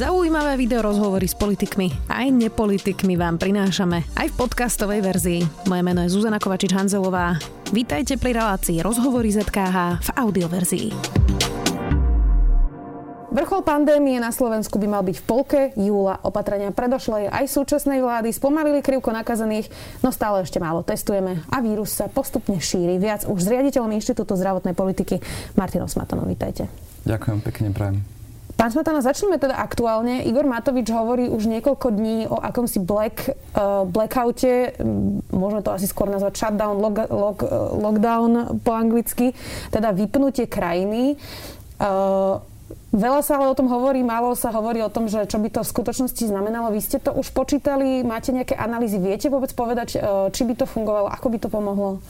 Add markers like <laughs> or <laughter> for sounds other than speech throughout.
Zaujímavé video rozhovory s politikmi aj nepolitikmi vám prinášame aj v podcastovej verzii. Moje meno je Zuzana Kovačič-Hanzelová. Vítajte pri relácii Rozhovory ZKH v audioverzii. Vrchol pandémie na Slovensku by mal byť v polke júla. Opatrenia predošlej aj súčasnej vlády spomalili krivko nakazených, no stále ešte málo testujeme a vírus sa postupne šíri. Viac už s riaditeľom Inštitútu zdravotnej politiky Martinom Smatanom. Vítajte. Ďakujem pekne, prajem. Pán Smetana, začneme teda aktuálne. Igor Matovič hovorí už niekoľko dní o akomsi black, uh, blackoute, môžeme to asi skôr nazvať shutdown, log, log, lockdown po anglicky, teda vypnutie krajiny. Uh, Veľa sa ale o tom hovorí, málo sa hovorí o tom, že čo by to v skutočnosti znamenalo. Vy ste to už počítali, máte nejaké analýzy, viete vôbec povedať, či by to fungovalo, ako by to pomohlo?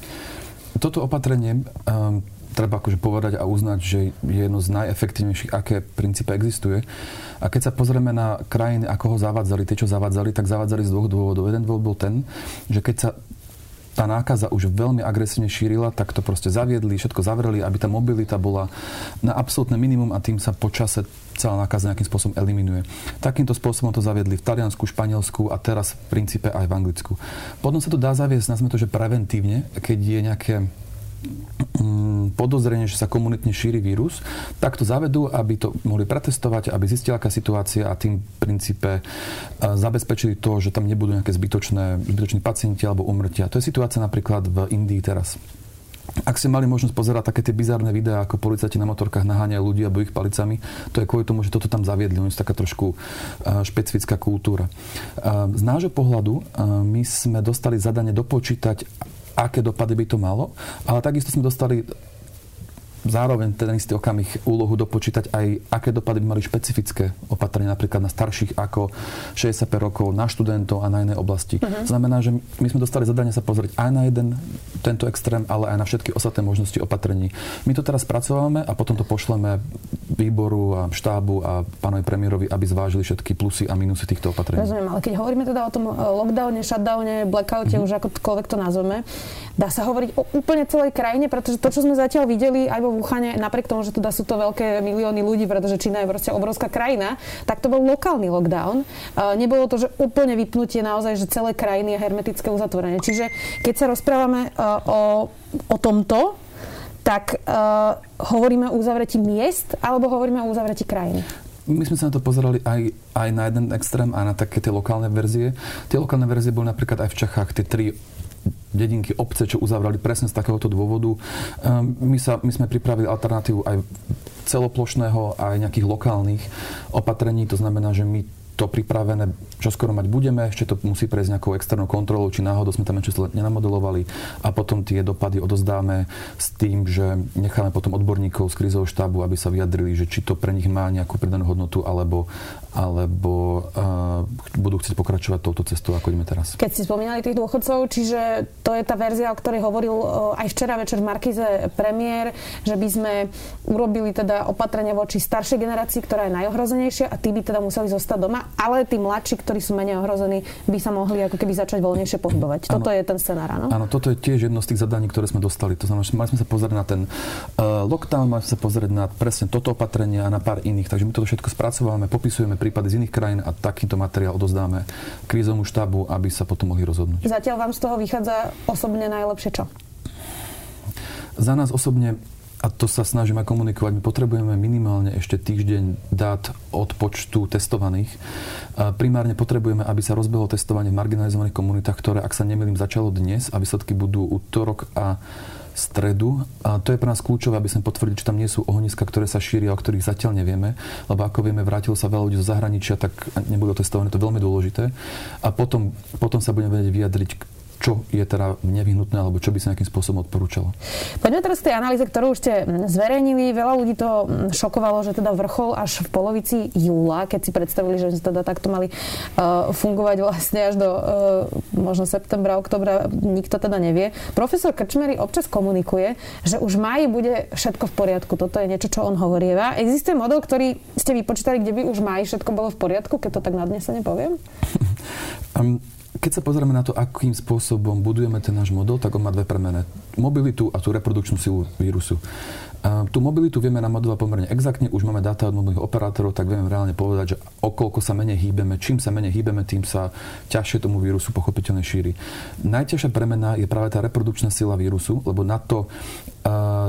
Toto opatrenie um, treba akože povedať a uznať, že je jedno z najefektívnejších, aké princípe existuje. A keď sa pozrieme na krajiny, ako ho zavádzali, tie, čo zavádzali, tak zavádzali z dvoch dôvodov. Jeden dôvod bol ten, že keď sa tá nákaza už veľmi agresívne šírila, tak to proste zaviedli, všetko zavreli, aby tá mobilita bola na absolútne minimum a tým sa počase celá nákaza nejakým spôsobom eliminuje. Takýmto spôsobom to zaviedli v Taliansku, Španielsku a teraz v princípe aj v Anglicku. Potom sa to dá zaviesť, nazme to, že preventívne, keď je nejaké podozrenie, že sa komunitne šíri vírus, tak to zavedú, aby to mohli pretestovať, aby zistili, aká situácia a tým v princípe zabezpečili to, že tam nebudú nejaké zbytočné, zbytoční pacienti alebo umrtia. To je situácia napríklad v Indii teraz. Ak ste mali možnosť pozerať také tie bizarné videá, ako policajti na motorkách naháňajú ľudí alebo ich palicami, to je kvôli tomu, že toto tam zaviedli. Oni sú taká trošku špecifická kultúra. Z nášho pohľadu my sme dostali zadanie dopočítať aké dopady by to malo, ale takisto sme dostali zároveň ten istý okamih úlohu dopočítať aj, aké dopady by mali špecifické opatrenia, napríklad na starších ako 65 rokov, na študentov a na iné oblasti. Uh-huh. Znamená, že my sme dostali zadanie sa pozrieť aj na jeden tento extrém, ale aj na všetky ostatné možnosti opatrení. My to teraz spracovávame a potom to pošleme výboru a štábu a pánovi premiérovi, aby zvážili všetky plusy a minusy týchto opatrení. Rozumiem, ale keď hovoríme teda o tom eh, lockdowne, shutdowne, blackoute, uh-huh. už akokoľvek to nazveme, dá sa hovoriť o úplne celej krajine, pretože to, čo sme zatiaľ videli aj vo Wuhane, napriek tomu, že teda sú to veľké milióny ľudí, pretože Čína je proste obrovská krajina, tak to bol lokálny lockdown. Nebolo to, že úplne vypnutie naozaj, že celé krajiny je hermetické uzatvorenie. Čiže keď sa rozprávame o, o tomto, tak uh, hovoríme o uzavretí miest alebo hovoríme o uzavretí krajiny? my sme sa na to pozerali aj, aj na jeden extrém a na také tie lokálne verzie. Tie lokálne verzie boli napríklad aj v Čechách, tie tri dedinky, obce, čo uzavrali presne z takéhoto dôvodu. Ehm, my, sa, my sme pripravili alternatívu aj celoplošného aj nejakých lokálnych opatrení. To znamená, že my to pripravené, čo skoro mať budeme, ešte to musí prejsť nejakou externou kontrolou, či náhodou sme tam niečo nenamodelovali a potom tie dopady odozdáme s tým, že necháme potom odborníkov z krízového štábu, aby sa vyjadrili, že či to pre nich má nejakú pridanú hodnotu, alebo, alebo uh, budú chcieť pokračovať touto cestou, ako ideme teraz. Keď si spomínali tých dôchodcov, čiže to je tá verzia, o ktorej hovoril uh, aj včera večer v Markize premiér, že by sme urobili teda opatrenia voči staršej generácii, ktorá je najohrozenejšia a tí by teda museli zostať doma ale tí mladší, ktorí sú menej ohrození, by sa mohli ako keby začať voľnejšie pohybovať. Ano. Toto je ten scenár, áno? Áno, toto je tiež jedno z tých zadaní, ktoré sme dostali. To znamená, že mali sme sa pozrieť na ten uh, lockdown, mali sme sa pozrieť na presne toto opatrenie a na pár iných. Takže my toto všetko spracovávame, popisujeme prípady z iných krajín a takýto materiál odozdáme krízovému štábu, aby sa potom mohli rozhodnúť. Zatiaľ vám z toho vychádza osobne najlepšie čo? Za nás osobne a to sa snažíme komunikovať. My potrebujeme minimálne ešte týždeň dát od počtu testovaných. Primárne potrebujeme, aby sa rozbehlo testovanie v marginalizovaných komunitách, ktoré, ak sa nemýlim, začalo dnes a výsledky budú útorok a stredu. A to je pre nás kľúčové, aby sme potvrdili, či tam nie sú ohniska, ktoré sa šíria, o ktorých zatiaľ nevieme. Lebo ako vieme, vrátilo sa veľa ľudí zo zahraničia, tak nebudú testované. To je veľmi dôležité. A potom, potom sa budeme vedieť vyjadriť čo je teda nevyhnutné alebo čo by sa nejakým spôsobom odporúčalo. Poďme teraz k tej analýze, ktorú už ste zverejnili. Veľa ľudí to šokovalo, že teda vrchol až v polovici júla, keď si predstavili, že teda takto mali uh, fungovať vlastne až do uh, možno septembra, oktobra, nikto teda nevie. Profesor Krčmery občas komunikuje, že už v máji bude všetko v poriadku. Toto je niečo, čo on hovorieva. Existuje model, ktorý ste vypočítali, kde by už v máji všetko bolo v poriadku, keď to tak nadnesene poviem? <laughs> Um, keď sa pozrieme na to, akým spôsobom budujeme ten náš model, tak on má dve premene. Mobilitu a tú reprodukčnú silu vírusu. A tú mobilitu vieme namodelovať pomerne exaktne, už máme dáta od mobilných operátorov, tak vieme reálne povedať, že okolko sa menej hýbeme, čím sa menej hýbeme, tým sa ťažšie tomu vírusu pochopiteľne šíri. Najťažšia premena je práve tá reprodukčná sila vírusu, lebo na to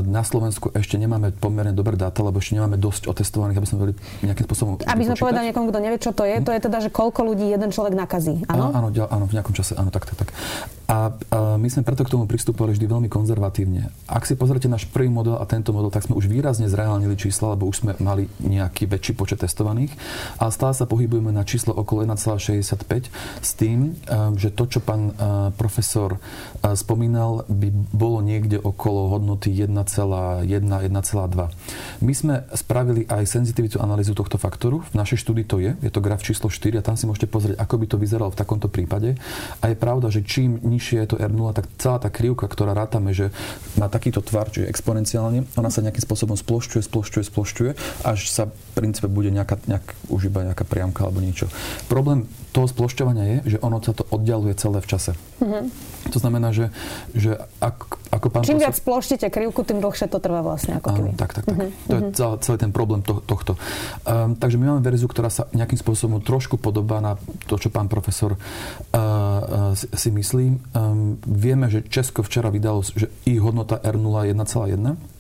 na Slovensku ešte nemáme pomerne dobré dáta, lebo ešte nemáme dosť otestovaných, aby sme vedeli nejakým spôsobom Aby sme povedali niekomu, kto nevie, čo to je, to je teda, že koľko ľudí jeden človek nakazí, áno? Áno, áno, v nejakom čase, áno, tak, tak, tak. A, a my sme preto k tomu pristupovali vždy veľmi konzervatívne. Ak si pozrite náš prvý model a tento model, tak sme už výrazne zreálnili čísla, lebo už sme mali nejaký väčší počet testovaných, ale stále sa pohybujeme na číslo okolo 1,65 s tým, že to, čo pán profesor spomínal, by bolo niekde okolo hodnoty 1,1, 1,2. My sme spravili aj senzitivitu analýzu tohto faktoru. V našej štúdii to je, je to graf číslo 4 a tam si môžete pozrieť, ako by to vyzeralo v takomto prípade. A je pravda, že čím nižšie je to R0, tak celá tá krivka, ktorá rátame, že má takýto tvar, čiže exponenciálne, ona sa nejakým spôsobom splošťuje, splošťuje, splošťuje, až sa v princípe bude nejaká, nejak, už iba nejaká priamka alebo niečo. Problém toho splošťovania je, že ono sa to oddialuje celé v čase. Mm-hmm. To znamená, že, že ak, ako pán Čím viac sploštíte krivku, tým dlhšie to trvá vlastne. Ako keby. tak, tak, tak. Mm-hmm. To je mhm. celý, celý ten problém to, tohto. Um, takže my máme verziu, ktorá sa nejakým spôsobom trošku podobá na to, čo pán profesor uh, si, si myslí. Um, vieme, že Česko včera vydalo, že ich hodnota R0 je 1,1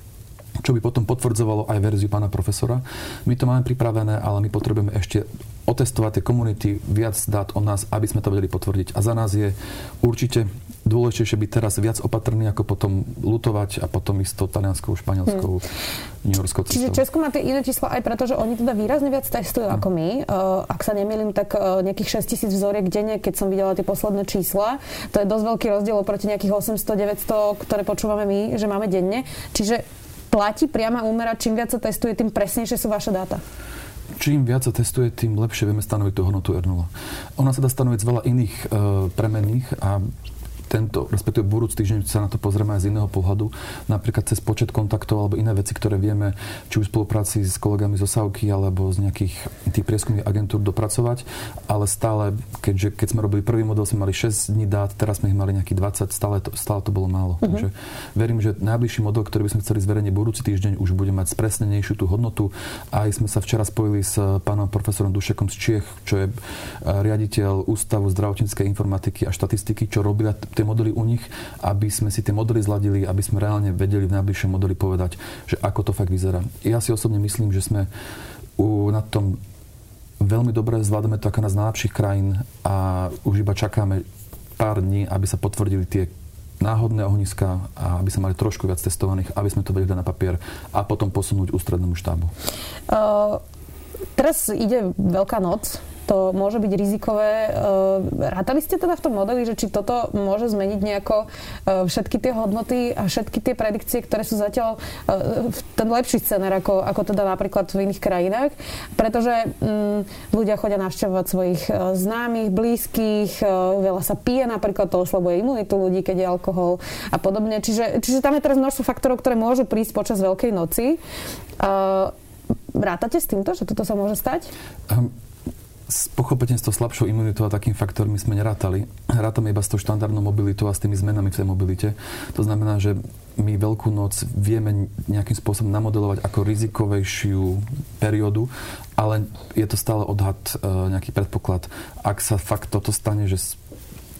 čo by potom potvrdzovalo aj verziu pána profesora. My to máme pripravené, ale my potrebujeme ešte otestovať tie komunity, viac dát o nás, aby sme to vedeli potvrdiť. A za nás je určite dôležitejšie byť teraz viac opatrný, ako potom lutovať a potom ísť to talianskou, španielskou, hmm. New Yorkskou cestou. Čiže Česko má tie iné čísla aj preto, že oni teda výrazne viac testujú hmm. ako my. Uh, ak sa nemýlim, tak uh, nejakých 6 tisíc vzoriek denne, keď som videla tie posledné čísla. To je dosť veľký rozdiel oproti nejakých 800-900, ktoré počúvame my, že máme denne. Čiže platí priama úmera, čím viac sa testuje, tým presnejšie sú vaše dáta? čím viac sa testuje, tým lepšie vieme stanoviť tú hodnotu R0. Ona sa dá stanoviť z veľa iných e, premenných a tento, respektíve budúci týždeň sa na to pozrieme aj z iného pohľadu, napríklad cez počet kontaktov alebo iné veci, ktoré vieme či už v spolupráci s kolegami zo Savky alebo z nejakých tých prieskumných agentúr dopracovať, ale stále, keďže keď sme robili prvý model, sme mali 6 dní dát, teraz sme ich mali nejakých 20, stále to, stále to bolo málo. Uh-huh. Takže verím, že najbližší model, ktorý by sme chceli zverejniť budúci týždeň, už bude mať spresnenejšiu tú hodnotu. Aj sme sa včera spojili s pánom profesorom Dušekom z Čiech, čo je eh, riaditeľ Ústavu zdravotníckej informatiky a štatistiky, čo robia tie modely u nich, aby sme si tie modely zladili, aby sme reálne vedeli v najbližšom modeli povedať, že ako to fakt vyzerá. Ja si osobne myslím, že sme u, na tom veľmi dobre zvládame to ako na z najlepších krajín a už iba čakáme pár dní, aby sa potvrdili tie náhodné ohniska a aby sa mali trošku viac testovaných, aby sme to vedeli na papier a potom posunúť ústrednému štábu. Uh, teraz ide Veľká noc to môže byť rizikové. Eh, rátali ste teda v tom modeli, že či toto môže zmeniť nejako eh, všetky tie hodnoty a všetky tie predikcie, ktoré sú zatiaľ eh, v ten lepší scenár ako, ako teda napríklad v iných krajinách, pretože mm, ľudia chodia navštevovať svojich známych, blízkych, veľa sa pije napríklad, to oslabuje imunitu ľudí, keď je alkohol a podobne. Čiže, čiže tam je teraz množstvo faktorov, ktoré môžu prísť počas Veľkej noci. Rátate s týmto, že toto sa môže stať? Um pochopiteľne s tou slabšou imunitou a takým faktormi sme nerátali. Rátame iba s tou štandardnou mobilitou a s tými zmenami v tej mobilite. To znamená, že my Veľkú noc vieme nejakým spôsobom namodelovať ako rizikovejšiu periódu, ale je to stále odhad, e, nejaký predpoklad. Ak sa fakt toto stane, že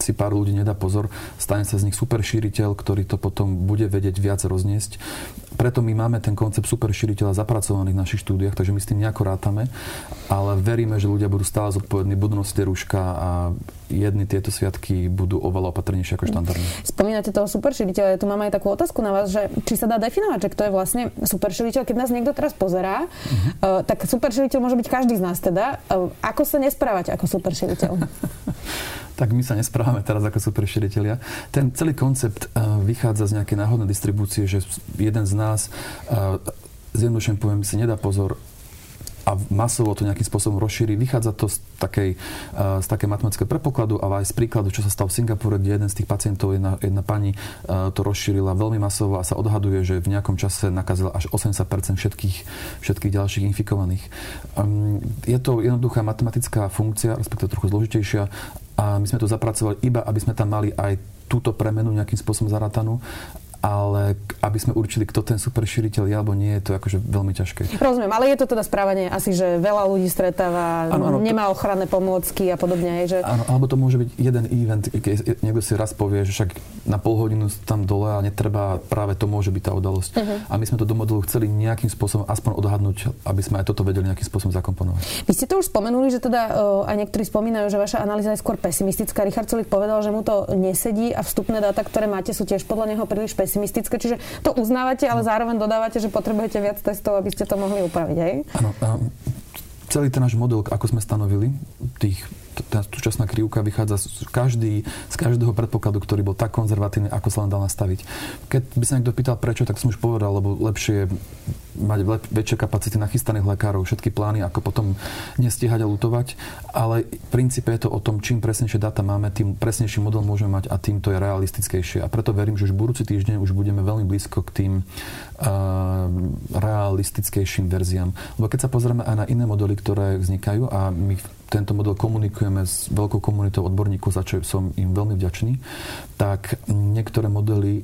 si pár ľudí nedá pozor, stane sa z nich super šíriteľ, ktorý to potom bude vedieť viac rozniesť. Preto my máme ten koncept super šíriteľa zapracovaný v našich štúdiách, takže my s tým nejako rátame, ale veríme, že ľudia budú stále zodpovední, budú nosiť rúška a jedny tieto sviatky budú oveľa opatrnejšie ako štandardne. Spomínate toho super šíriteľa, ja tu mám aj takú otázku na vás, že či sa dá definovať, že kto je vlastne super šíriteľ, keď nás niekto teraz pozerá, uh-huh. tak super šíriteľ môže byť každý z nás teda. Uh, ako sa nesprávať ako super šíriteľ? <laughs> tak my sa nesprávame teraz ako super širiteľia. Ten celý koncept uh, vychádza z nejakej náhodnej distribúcie, že jeden z nás, uh, zjednodušene poviem, si nedá pozor a masovo to nejakým spôsobom rozšíri. Vychádza to z takej, z takej matematického predpokladu, ale aj z príkladu, čo sa stalo v Singapúre, kde jeden z tých pacientov, jedna, jedna pani to rozšírila veľmi masovo a sa odhaduje, že v nejakom čase nakazila až 80% všetkých, všetkých ďalších infikovaných. Um, je to jednoduchá matematická funkcia, respektíve trochu zložitejšia a my sme to zapracovali iba, aby sme tam mali aj túto premenu nejakým spôsobom zaratanú ale aby sme určili, kto ten super šíriteľ je alebo nie, je to akože veľmi ťažké. Rozumiem, ale je to teda správanie asi, že veľa ľudí stretáva, ano, ano, nemá ochranné pomôcky a podobne. Že... Áno, alebo to môže byť jeden event, keď niekto si raz povie, že však na pol hodinu tam dole a netreba, práve to môže byť tá udalosť. Uh-huh. A my sme to do modelu chceli nejakým spôsobom aspoň odhadnúť, aby sme aj toto vedeli nejakým spôsobom zakomponovať. Vy ste to už spomenuli, že teda uh, aj niektorí spomínajú, že vaša analýza je skôr pesimistická. Richard Sulik povedal, že mu to nesedí a vstupné dáta, ktoré máte, sú tiež podľa neho príliš pesimistické, čiže to uznávate, ale zároveň dodávate, že potrebujete viac testov, aby ste to mohli upraviť, hej? Áno. Celý ten náš model, ako sme stanovili, tých tá súčasná krivka vychádza z, každý, z každého predpokladu, ktorý bol tak konzervatívny, ako sa len dal nastaviť. Keď by sa niekto pýtal prečo, tak som už povedal, lebo lepšie mať lep, väčšie kapacity nachystaných lekárov, všetky plány, ako potom nestíhať a lutovať. Ale v princípe je to o tom, čím presnejšie dáta máme, tým presnejší model môžeme mať a tým to je realistickejšie. A preto verím, že už budúci týždeň už budeme veľmi blízko k tým uh, realistickejším verziám. Lebo keď sa pozrieme aj na iné modely, ktoré vznikajú a my tento model komunikujeme s veľkou komunitou odborníkov, za čo som im veľmi vďačný, tak niektoré modely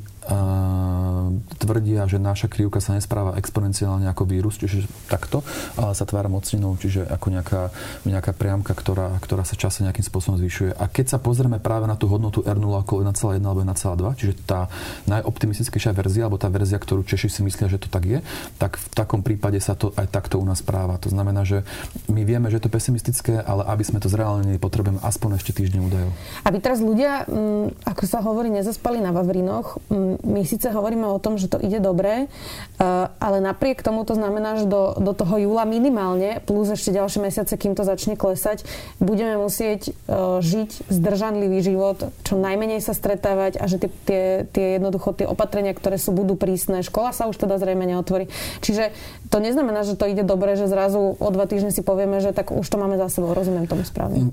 tvrdia, že naša krivka sa nespráva exponenciálne ako vírus, čiže takto, ale sa tvára mocninou, čiže ako nejaká, nejaká priamka, ktorá, ktorá sa čase nejakým spôsobom zvyšuje. A keď sa pozrieme práve na tú hodnotu R0 ako 1,1 alebo 1,2, čiže tá najoptimistickejšia verzia, alebo tá verzia, ktorú Češi si myslia, že to tak je, tak v takom prípade sa to aj takto u nás správa. To znamená, že my vieme, že je to pesimistické, ale aby sme to zreálnili, potrebujeme aspoň ešte týždeň údajov. Aby teraz ľudia, mm, ako sa hovorí, nezaspali na Vavrinoch, mm, my síce hovoríme o tom, že to ide dobre, eh, ale napriek tomu to znamená, že do, do toho júla minimálne, plus ešte ďalšie mesiace, kým to začne klesať, budeme musieť eh, žiť zdržanlivý život, čo najmenej sa stretávať a že tie, tie, tie jednoducho tie opatrenia, ktoré sú, budú prísne. Škola sa už teda zrejme neotvorí. Čiže to neznamená, že to ide dobre, že zrazu o dva týždne si povieme, že tak už to máme za sebou. Rozumiem tomu správne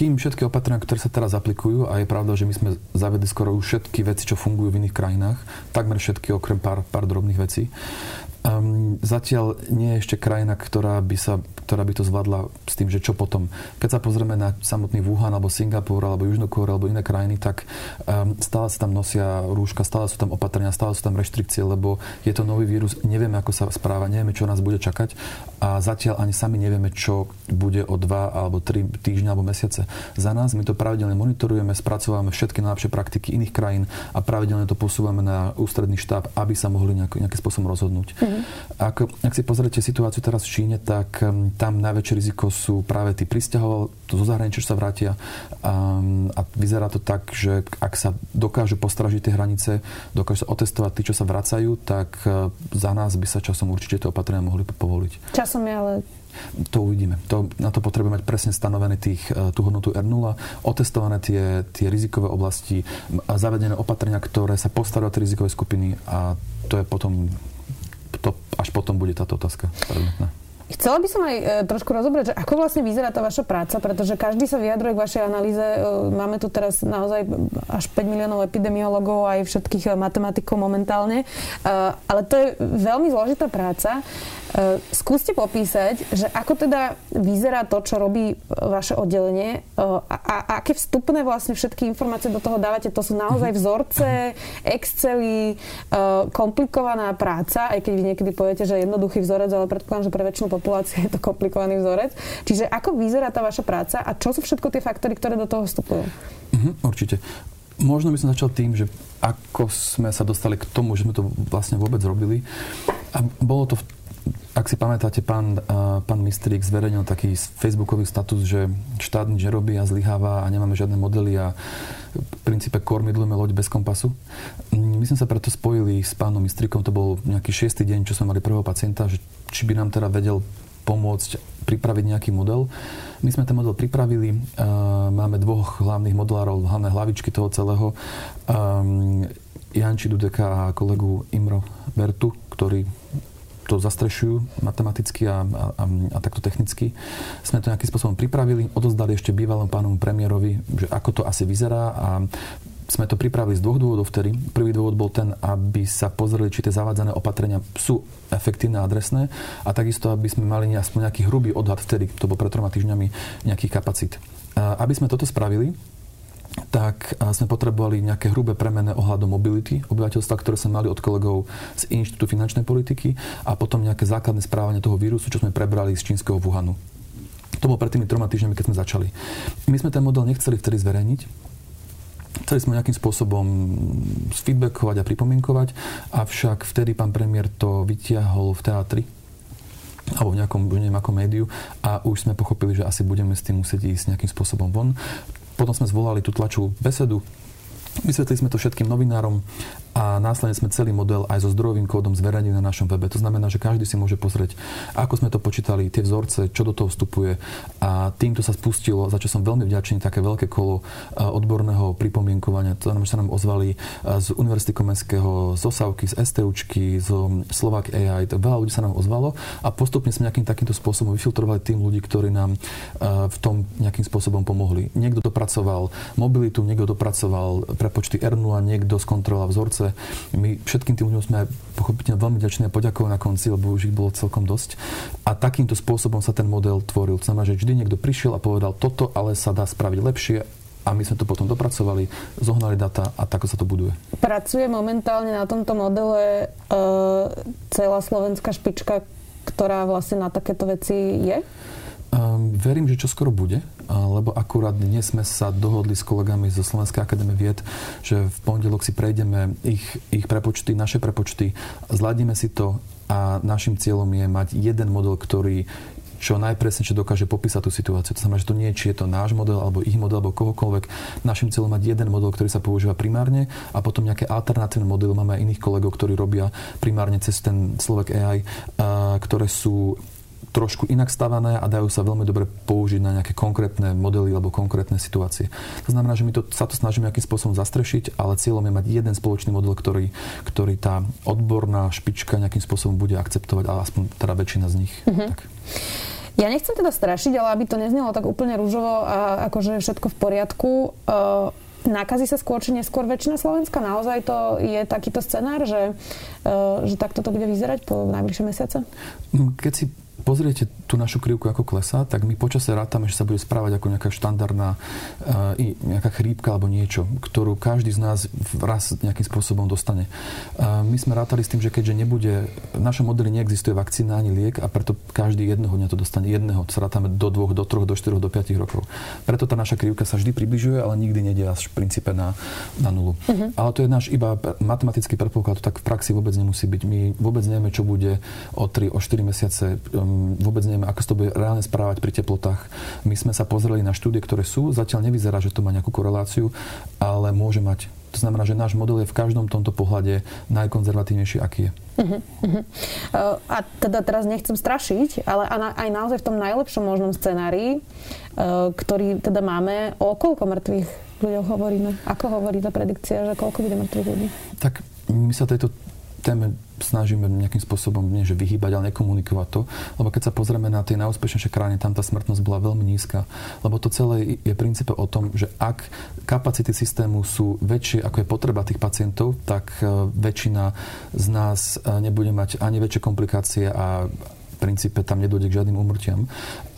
kým všetky opatrenia, ktoré sa teraz aplikujú, a je pravda, že my sme zavedli skoro už všetky veci, čo fungujú v iných krajinách, takmer všetky okrem pár, pár drobných vecí, Um, zatiaľ nie je ešte krajina, ktorá by, sa, ktorá by to zvládla s tým, že čo potom. Keď sa pozrieme na samotný Wuhan, alebo Singapur, alebo Južnú Kóru, alebo iné krajiny, tak um, stále sa tam nosia rúška, stále sú tam opatrenia, stále sú tam reštrikcie, lebo je to nový vírus, nevieme, ako sa správa, nevieme, čo nás bude čakať a zatiaľ ani sami nevieme, čo bude o dva alebo tri týždňa alebo mesiace. Za nás my to pravidelne monitorujeme, spracovávame všetky najlepšie praktiky iných krajín a pravidelne to posúvame na ústredný štáb, aby sa mohli nejak, nejakým spôsobom rozhodnúť. Mm. Mm-hmm. Ak, ak si pozriete situáciu teraz v Číne, tak tam najväčšie riziko sú práve tí pristahoval, to zo zahraničia, čo sa vrátia. Um, a vyzerá to tak, že ak sa dokážu postražiť tie hranice, dokážu sa otestovať tí, čo sa vracajú, tak uh, za nás by sa časom určite tie opatrenia mohli povoliť. Časom je ale to uvidíme. To, na to potrebujeme mať presne stanovené tých, uh, tú hodnotu R0, otestované tie, tie rizikové oblasti, a zavedené opatrenia, ktoré sa postarajú o tie rizikové skupiny a to je potom to potom bude táto otázka predmetná. Chcela by som aj e, trošku rozobrať, že ako vlastne vyzerá tá vaša práca, pretože každý sa vyjadruje k vašej analýze. E, máme tu teraz naozaj až 5 miliónov epidemiologov aj všetkých matematikov momentálne. E, ale to je veľmi zložitá práca. E, skúste popísať, že ako teda vyzerá to, čo robí e, vaše oddelenie e, a, a aké vstupné vlastne všetky informácie do toho dávate. To sú naozaj vzorce, Excely, komplikovaná práca, aj keď vy niekedy poviete, že je jednoduchý vzorec, ale predpokladám, že pre väčšinu populácie je to komplikovaný vzorec. Čiže ako vyzerá tá vaša práca a čo sú všetko tie faktory, ktoré do toho vstupujú? Uh-huh, určite. Možno by som začal tým, že ako sme sa dostali k tomu, že sme to vlastne vôbec robili. A bolo to v ak si pamätáte, pán, pán Mistrík zverejnil taký facebookový status, že štát nič nerobí a zlyháva a nemáme žiadne modely a v princípe kormidlujeme loď bez kompasu. My sme sa preto spojili s pánom Mistríkom, to bol nejaký šiestý deň, čo sme mali prvého pacienta, že či by nám teda vedel pomôcť pripraviť nejaký model. My sme ten model pripravili, máme dvoch hlavných modelárov, hlavné hlavičky toho celého. Janči Dudeka a kolegu Imro Bertu, ktorí to zastrešujú matematicky a, a, a takto technicky. Sme to nejakým spôsobom pripravili, odozdali ešte bývalom pánovu premiérovi, že ako to asi vyzerá a sme to pripravili z dvoch dôvodov vtedy. Prvý dôvod bol ten, aby sa pozreli, či tie zavádzané opatrenia sú efektívne a adresné a takisto, aby sme mali aspoň nejaký hrubý odhad vtedy, to bol pred troma týždňami, nejakých kapacít. Aby sme toto spravili, tak sme potrebovali nejaké hrubé premene ohľadom mobility obyvateľstva, ktoré sme mali od kolegov z Inštitútu finančnej politiky a potom nejaké základné správanie toho vírusu, čo sme prebrali z čínskeho Wuhanu. To bolo pred tými troma týždňami, keď sme začali. My sme ten model nechceli vtedy zverejniť, Chceli sme nejakým spôsobom sfeedbackovať a pripomienkovať, avšak vtedy pán premiér to vytiahol v teatri alebo v nejakom, neviem, ako médiu a už sme pochopili, že asi budeme s tým musieť ísť nejakým spôsobom von. Potom sme zvolali tú tlačovú besedu, Vysvetlili sme to všetkým novinárom a následne sme celý model aj so zdrojovým kódom zverejnili na našom webe. To znamená, že každý si môže pozrieť, ako sme to počítali, tie vzorce, čo do toho vstupuje a týmto sa spustilo, za čo som veľmi vďačný, také veľké kolo odborného pripomienkovania. To znamená, že sa nám ozvali z Univerzity Komenského, z Osavky, z STUčky, z Slovak AI, veľa ľudí sa nám ozvalo a postupne sme nejakým takýmto spôsobom vyfiltrovali tým ľudí, ktorí nám v tom nejakým spôsobom pomohli. Niekto dopracoval mobilitu, niekto dopracoval prepočty R0 a niekto skontroloval vzorce. My všetkým tým ľuďom sme pochopiteľne veľmi ďační a poďakovali na konci, lebo už ich bolo celkom dosť. A takýmto spôsobom sa ten model tvoril. To znamená, že vždy niekto prišiel a povedal, toto ale sa dá spraviť lepšie a my sme to potom dopracovali, zohnali data a tako sa to buduje. Pracuje momentálne na tomto modele e, celá slovenská špička, ktorá vlastne na takéto veci je? Um, verím, že čo skoro bude, lebo akurát dnes sme sa dohodli s kolegami zo Slovenskej akadémie vied, že v pondelok si prejdeme ich, ich prepočty, naše prepočty, zladíme si to a našim cieľom je mať jeden model, ktorý čo najpresnejšie dokáže popísať tú situáciu. To znamená, že to nie je, či je to náš model, alebo ich model, alebo kohokoľvek. Našim cieľom mať jeden model, ktorý sa používa primárne a potom nejaké alternatívne modely. Máme aj iných kolegov, ktorí robia primárne cez ten Slovak AI, ktoré sú trošku inak stavané a dajú sa veľmi dobre použiť na nejaké konkrétne modely alebo konkrétne situácie. To znamená, že my to, sa to snažíme nejakým spôsobom zastrešiť, ale cieľom je mať jeden spoločný model, ktorý, ktorý tá odborná špička nejakým spôsobom bude akceptovať, ale aspoň teda väčšina z nich. Mm-hmm. Tak. Ja nechcem teda strašiť, ale aby to neznelo tak úplne rúžovo a akože všetko v poriadku. Uh, Nakazí sa skôr či neskôr väčšina Slovenska? Naozaj to je takýto scenár, že, uh, že takto to bude vyzerať po najbližšie mesiace? Keď si pozriete tú našu krivku, ako klesá, tak my počasie rátame, že sa bude správať ako nejaká štandardná uh, nejaká chrípka alebo niečo, ktorú každý z nás raz nejakým spôsobom dostane. Uh, my sme rátali s tým, že keďže nebude, v našom modeli neexistuje vakcína ani liek a preto každý jedného dňa to dostane jedného, sa rátame do dvoch, do troch, do štyroch, do piatich rokov. Preto tá naša krivka sa vždy približuje, ale nikdy nejde až v princípe na, na nulu. Uh-huh. Ale to je náš iba matematický predpoklad, to tak v praxi vôbec nemusí byť. My vôbec nevieme, čo bude o 3, o 4 mesiace. Um, vôbec nevieme, ako sa to bude reálne správať pri teplotách. My sme sa pozreli na štúdie, ktoré sú. Zatiaľ nevyzerá, že to má nejakú koreláciu, ale môže mať. To znamená, že náš model je v každom tomto pohľade najkonzervatívnejší, aký je. Uh-huh, uh-huh. A teda teraz nechcem strašiť, ale aj naozaj v tom najlepšom možnom scenári, uh, ktorý teda máme, o koľko mŕtvych ľuďoch hovoríme? Ako hovorí tá predikcia, že koľko bude mŕtvych ľudí? Tak my sa tejto téme snažíme nejakým spôsobom nie že vyhýbať, ale nekomunikovať to. Lebo keď sa pozrieme na tie najúspešnejšie krajiny, tam tá smrtnosť bola veľmi nízka. Lebo to celé je princípe o tom, že ak kapacity systému sú väčšie, ako je potreba tých pacientov, tak e, väčšina z nás e, nebude mať ani väčšie komplikácie a princípe tam nedôjde k žiadnym umrtiam.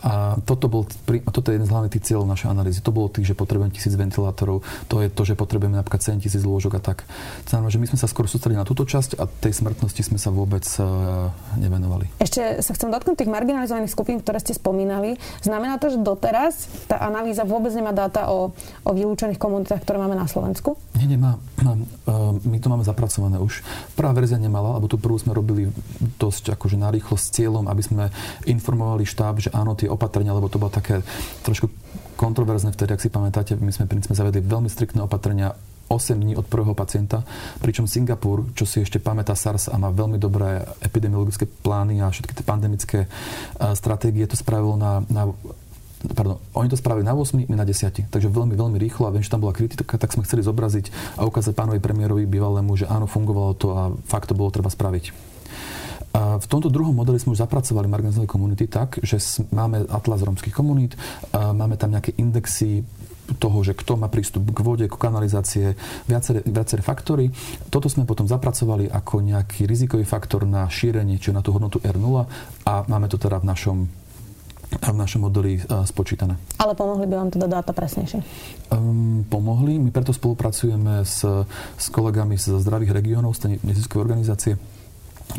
A toto, bol, toto je jeden z hlavných cieľov našej analýzy. To bolo tých, že potrebujeme tisíc ventilátorov, to je to, že potrebujeme napríklad 7 tisíc lôžok a tak. Znamená, že my sme sa skôr sústredili na túto časť a tej smrtnosti sme sa vôbec uh, nevenovali. Ešte sa chcem dotknúť tých marginalizovaných skupín, ktoré ste spomínali. Znamená to, že doteraz tá analýza vôbec nemá dáta o, o vylúčených komunitách, ktoré máme na Slovensku? Nie, nemá. Uh, my to máme zapracované už. Prvá verzia nemala, lebo tú prvú sme robili dosť akože narýchlo s cieľom, aby sme informovali štáb, že áno, tie opatrenia, lebo to bolo také trošku kontroverzne vtedy, ak si pamätáte, my sme princípe zavedli veľmi striktné opatrenia 8 dní od prvého pacienta, pričom Singapur, čo si ešte pamätá SARS a má veľmi dobré epidemiologické plány a všetky tie pandemické stratégie, to spravilo na, na pardon, oni to spravili na 8, my na 10. Takže veľmi, veľmi rýchlo a viem, že tam bola kritika, tak sme chceli zobraziť a ukázať pánovi premiérovi bývalému, že áno, fungovalo to a fakt to bolo treba spraviť. V tomto druhom modeli sme už zapracovali marginalizované komunity tak, že máme atlas rómskych komunít, máme tam nejaké indexy toho, že kto má prístup k vode, k kanalizácie, viaceré, viaceré faktory. Toto sme potom zapracovali ako nejaký rizikový faktor na šírenie, čiže na tú hodnotu R0 a máme to teda v našom v našom modeli spočítané. Ale pomohli by vám teda dáta presnejšie? Um, pomohli. My preto spolupracujeme s, s kolegami z zdravých regiónov, z neziskovej organizácie,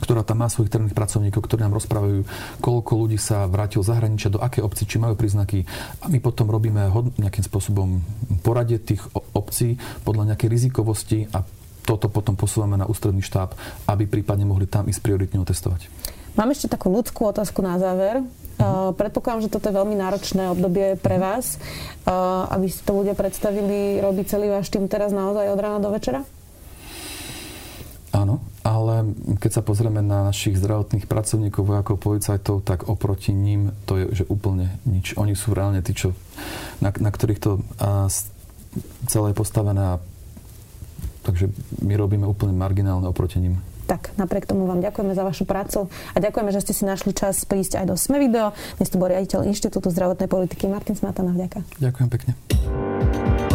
ktorá tam má svojich terénnych pracovníkov, ktorí nám rozprávajú, koľko ľudí sa vrátilo zahraničia, do aké obci, či majú príznaky. A my potom robíme nejakým spôsobom poradie tých obcí podľa nejakej rizikovosti a toto potom posúvame na ústredný štáb, aby prípadne mohli tam ísť prioritne otestovať. Mám ešte takú ľudskú otázku na záver. Uh, predpokladám, že toto je veľmi náročné obdobie pre vás. Uh, aby si to ľudia predstavili, robí celý váš tým teraz naozaj od rána do večera? Áno, ale keď sa pozrieme na našich zdravotných pracovníkov, vojakov, policajtov, tak oproti ním to je že úplne nič. Oni sú reálne tí, čo, na, na ktorých to a, celé je postavené. A, takže my robíme úplne marginálne oproti ním. Tak, napriek tomu vám ďakujeme za vašu prácu a ďakujeme, že ste si našli čas prísť aj do SME Video. Dnes to bol riaditeľ Inštitútu zdravotnej politiky Martin Smatana. Vďaka. Ďakujem pekne.